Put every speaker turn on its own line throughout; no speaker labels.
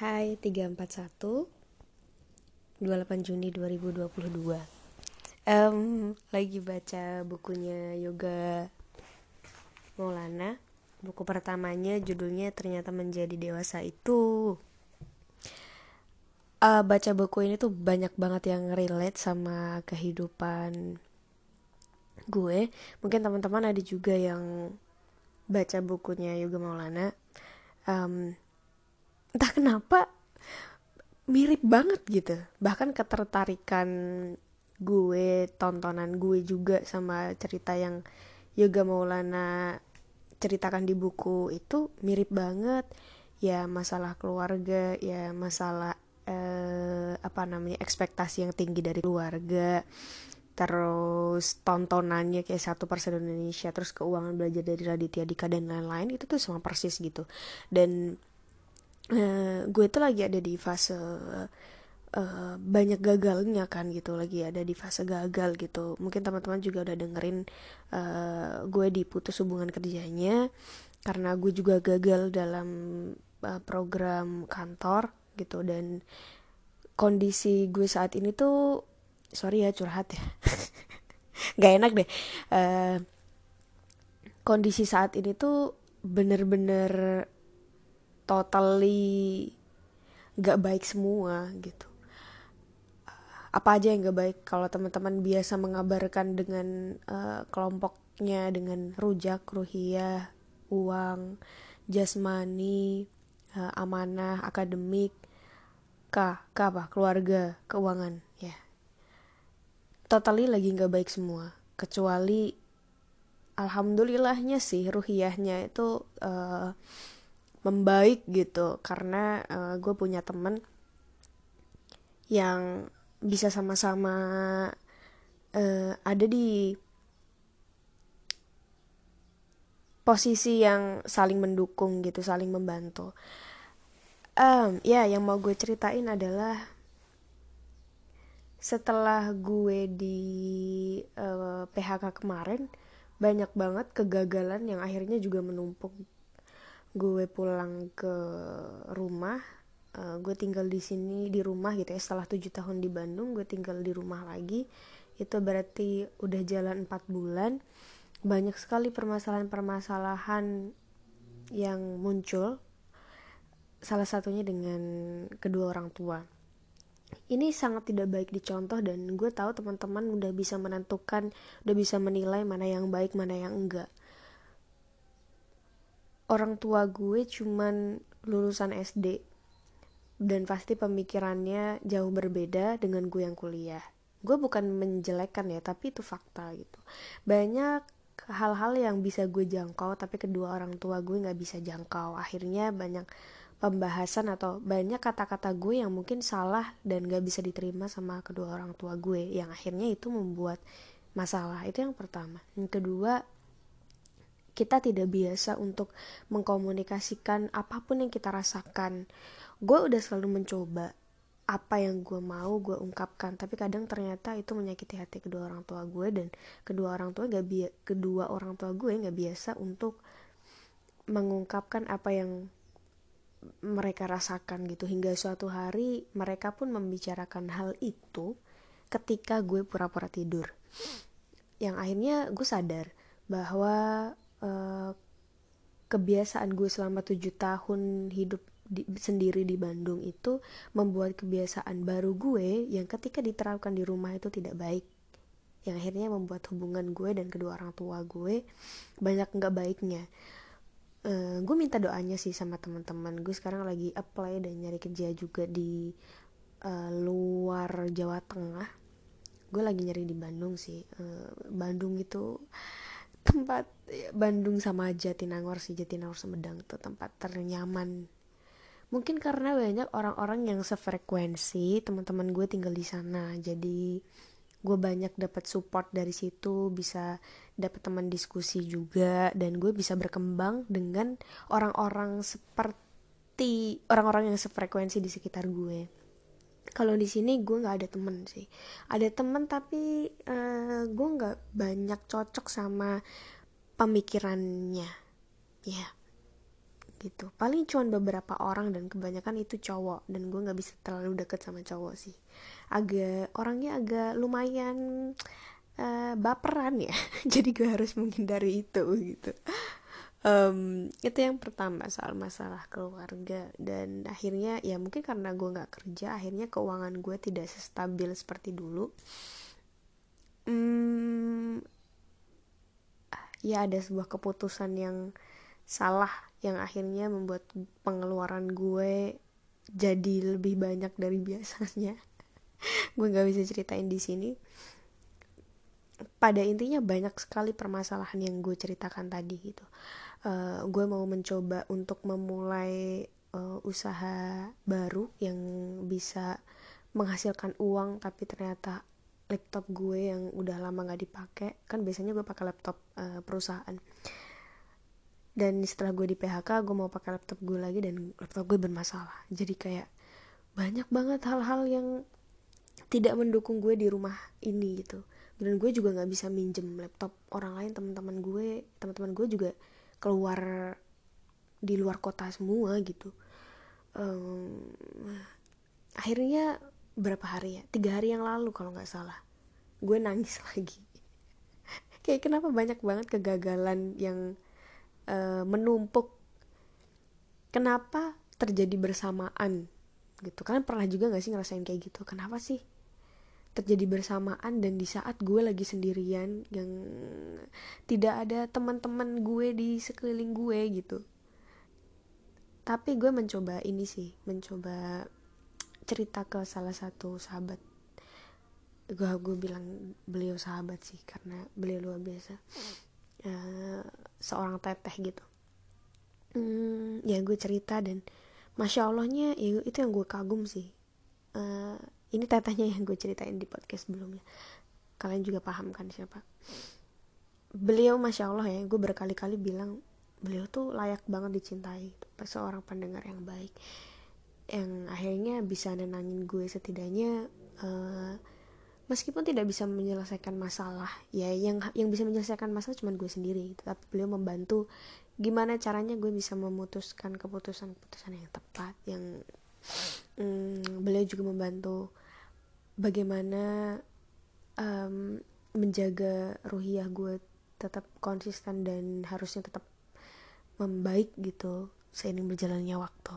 Hai 341 28 Juni 2022 um, Lagi baca bukunya Yoga Maulana. Buku pertamanya judulnya ternyata menjadi dewasa itu. Uh, Baca buku ini tuh banyak banget yang relate sama kehidupan gue. Mungkin teman-teman ada juga yang baca bukunya Yoga Maulana. Um, entah kenapa mirip banget gitu. Bahkan ketertarikan gue tontonan gue juga sama cerita yang Yoga Maulana ceritakan di buku itu mirip banget. Ya masalah keluarga ya masalah eh, apa namanya ekspektasi yang tinggi dari keluarga terus tontonannya kayak satu persen Indonesia terus keuangan belajar dari Raditya Dika dan lain-lain itu tuh sama persis gitu. Dan uh, gue tuh lagi ada di fase uh, banyak gagalnya kan gitu lagi ada di fase gagal gitu. Mungkin teman-teman juga udah dengerin uh, gue diputus hubungan kerjanya karena gue juga gagal dalam uh, program kantor gitu. Dan kondisi gue saat ini tuh sorry ya curhat ya. Nggak enak deh. Uh, kondisi saat ini tuh bener-bener totally gak baik semua gitu. Apa aja yang gak baik? Kalau teman-teman biasa mengabarkan dengan uh, kelompoknya dengan rujak ruhiyah uang jasmani uh, amanah akademik k k apa? Keluarga keuangan ya. Totally lagi nggak baik semua. Kecuali alhamdulillahnya sih ruhiyahnya itu uh, membaik gitu. Karena uh, gue punya temen yang bisa sama-sama uh, ada di posisi yang saling mendukung gitu saling membantu. Um, ya yang mau gue ceritain adalah setelah gue di uh, eh, PHK kemarin banyak banget kegagalan yang akhirnya juga menumpuk gue pulang ke rumah uh, gue tinggal di sini di rumah gitu ya. Setelah tujuh tahun di Bandung gue tinggal di rumah lagi. Itu berarti udah jalan empat bulan. Banyak sekali permasalahan-permasalahan yang muncul salah satunya dengan kedua orang tua. Ini sangat tidak baik dicontoh dan gue tahu teman-teman udah bisa menentukan udah bisa menilai mana yang baik mana yang enggak orang tua gue cuman lulusan SD dan pasti pemikirannya jauh berbeda dengan gue yang kuliah. Gue bukan menjelekkan ya tapi itu fakta gitu. Banyak hal-hal yang bisa gue jangkau tapi kedua orang tua gue nggak bisa jangkau. Akhirnya banyak pembahasan atau banyak kata-kata gue yang mungkin salah dan gak bisa diterima sama kedua orang tua gue. Yang akhirnya itu membuat masalah. Itu yang pertama. Yang kedua kita tidak biasa untuk mengkomunikasikan apa pun yang kita rasakan. Gue udah selalu mencoba apa yang gue mau gue ungkapkan tapi kadang ternyata itu menyakiti hati kedua orang tua gue dan kedua orang tua gak bi kedua orang tua gue nggak biasa untuk mengungkapkan apa yang mereka rasakan gitu. Hingga suatu hari mereka pun membicarakan hal itu ketika gue pura-pura tidur. Yang akhirnya gue sadar bahwa uh, kebiasaan gue selama tujuh tahun hidup di, sendiri di Bandung itu membuat kebiasaan baru gue yang ketika diterapkan di rumah itu tidak baik. Yang akhirnya membuat hubungan gue dan kedua orang tua gue banyak nggak baiknya. Uh, gue minta doanya sih sama teman-teman. Gue sekarang lagi apply dan nyari kerja juga di uh, luar Jawa Tengah. Gue lagi nyari di Bandung sih. Uh, Bandung itu tempat ya, Bandung sama Jatinangor sih Jatinangor Sumedang tuh tempat ternyaman. Mungkin karena banyak orang-orang yang sefrekuensi teman-teman gue tinggal di sana. Jadi gue banyak dapat support dari situ bisa dapat teman diskusi juga dan gue bisa berkembang dengan orang-orang seperti orang-orang yang sefrekuensi di sekitar gue. Kalau di sini gue nggak ada temen sih. Ada temen tapi uh, banyak cocok sama pemikirannya. Ya yeah. gitu. Paling cuma beberapa orang dan kebanyakan itu cowok. Dan gue nggak bisa terlalu deket sama cowok sih. Agak orangnya agak lumayan uh, baperan ya. Jadi gue harus menghindari itu gitu. Um, itu yang pertama soal masalah keluarga. Dan akhirnya ya mungkin karena gue nggak kerja akhirnya keuangan gue tidak stabil seperti dulu hmm, ya ada sebuah keputusan yang salah yang akhirnya membuat pengeluaran gue jadi lebih banyak dari biasanya. Gue nggak bisa ceritain di sini. Pada intinya banyak sekali permasalahan yang gue ceritakan tadi gitu. Uh, gue mau mencoba untuk memulai uh, usaha baru yang bisa menghasilkan uang tapi ternyata laptop gue yang udah lama gak dipakai kan biasanya gue pakai laptop uh, perusahaan. Dan setelah gue di PHK gue mau pakai laptop gue lagi dan laptop gue bermasalah. Jadi kayak banyak banget hal-hal yang tidak mendukung gue di rumah ini gitu. Dan gue juga nggak bisa minjem laptop orang lain teman-teman gue. Teman-teman gue juga keluar di luar kota semua gitu. Um, akhirnya berapa hari ya? Tiga hari yang lalu kalau nggak salah. Gue nangis lagi. Kayak kenapa banyak banget kegagalan yang uh, menumpuk? Kenapa terjadi bersamaan? Gitu. Kan pernah juga gak sih ngerasain kayak gitu? Kenapa sih terjadi bersamaan dan di saat gue lagi sendirian yang tidak ada teman-teman gue di sekeliling gue gitu? Tapi gue mencoba ini sih mencoba cerita ke salah satu sahabat. Gue gue bilang beliau sahabat sih karena beliau luar biasa. Uh, seorang teteh gitu. Hmm, ya gue cerita dan masya allahnya ya itu yang gue kagum sih. Uh, ini tetehnya yang gue ceritain di podcast sebelumnya. Kalian juga paham kan siapa? Beliau masya allah ya gue berkali-kali bilang beliau tuh layak banget dicintai seorang pendengar yang baik yang akhirnya bisa nenangin gue setidaknya uh, meskipun tidak bisa menyelesaikan masalah ya yang yang bisa menyelesaikan masalah cuma gue sendiri tapi beliau membantu gimana caranya gue bisa memutuskan keputusan-keputusan yang tepat yang um, beliau juga membantu bagaimana um, menjaga ruhiyah gue tetap konsisten dan harusnya tetap membaik gitu seiring berjalannya waktu.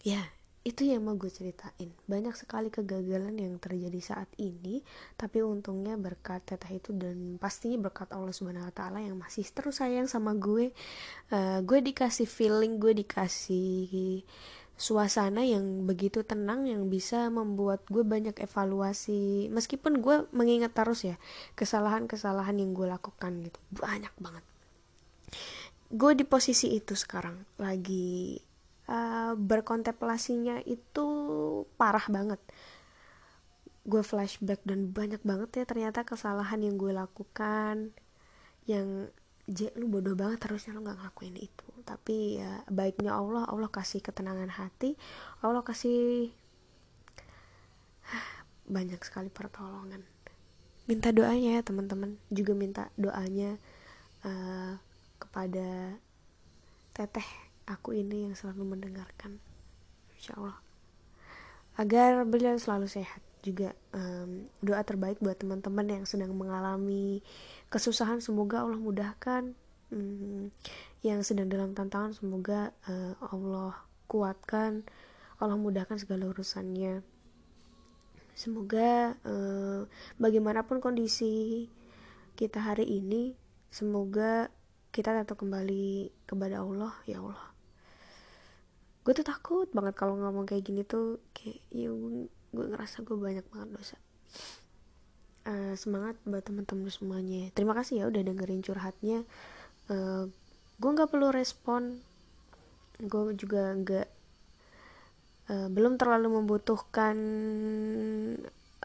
Ya itu yang mau gue ceritain. Banyak sekali kegagalan yang terjadi saat ini tapi untungnya berkat teteh itu dan pastinya berkat Allah subhanahu wa taala yang masih terus sayang sama gue. Uh, gue dikasih feeling gue dikasih suasana yang begitu tenang yang bisa membuat gue banyak evaluasi. Meskipun gue mengingat terus ya kesalahan-kesalahan yang gue lakukan gitu banyak banget. Gue di posisi itu sekarang lagi uh, berkontemplasinya itu parah banget. Gue flashback dan banyak banget ya ternyata kesalahan yang gue lakukan yang J, lu bodoh banget harusnya lu gak ngelakuin itu. Tapi ya baiknya Allah Allah kasih ketenangan hati Allah kasih banyak sekali pertolongan. Minta doanya ya teman-teman. Juga minta doanya uh, kepada teteh aku ini yang selalu mendengarkan. Insya Allah. Agar beliau selalu sehat. Juga um, doa terbaik buat teman-teman yang sedang mengalami kesusahan semoga Allah mudahkan um, yang sedang dalam tantangan semoga uh, Allah kuatkan Allah mudahkan segala urusannya. Semoga uh, bagaimanapun kondisi kita hari ini semoga kita tetap kembali kepada Allah. Ya Allah gue tuh takut banget kalau ngomong kayak gini tuh kayak ya gue, ngerasa gue banyak banget dosa. Uh, semangat buat teman-teman semuanya. Terima kasih ya udah dengerin curhatnya. Uh, gue nggak perlu respon. Gue juga nggak uh, belum terlalu membutuhkan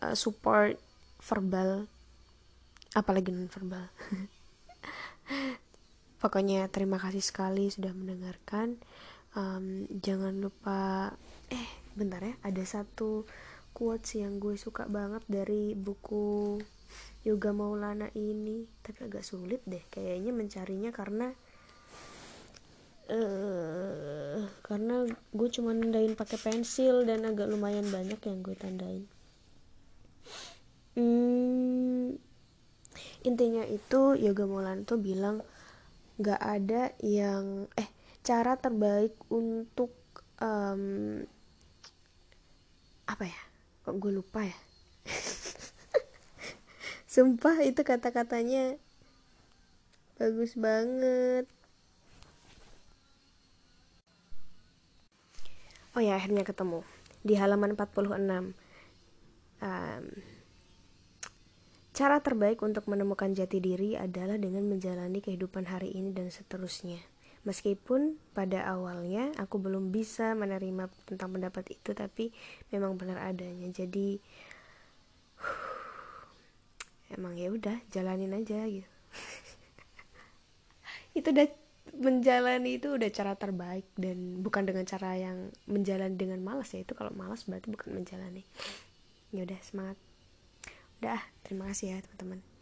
uh, support verbal. Apalagi non verbal pokoknya terima kasih sekali sudah mendengarkan um, jangan lupa eh bentar ya ada satu quotes yang gue suka banget dari buku Yoga Maulana ini tapi agak sulit deh kayaknya mencarinya karena uh, karena gue cuma nandain pakai pensil dan agak lumayan banyak yang gue tandain. Hmm, intinya itu yoga Molan tuh bilang nggak ada yang eh cara terbaik untuk um, apa ya? Kok gue lupa ya? Sumpah itu kata-katanya bagus banget. Oh ya akhirnya ketemu di halaman 46 um, cara terbaik untuk menemukan jati diri adalah dengan menjalani kehidupan hari ini dan seterusnya Meskipun pada awalnya aku belum bisa menerima tentang pendapat itu, tapi memang benar adanya. Jadi emang ya udah jalanin aja gitu. itu udah menjalani itu udah cara terbaik dan bukan dengan cara yang menjalani dengan malas ya itu kalau malas berarti bukan menjalani ya udah semangat udah terima kasih ya teman-teman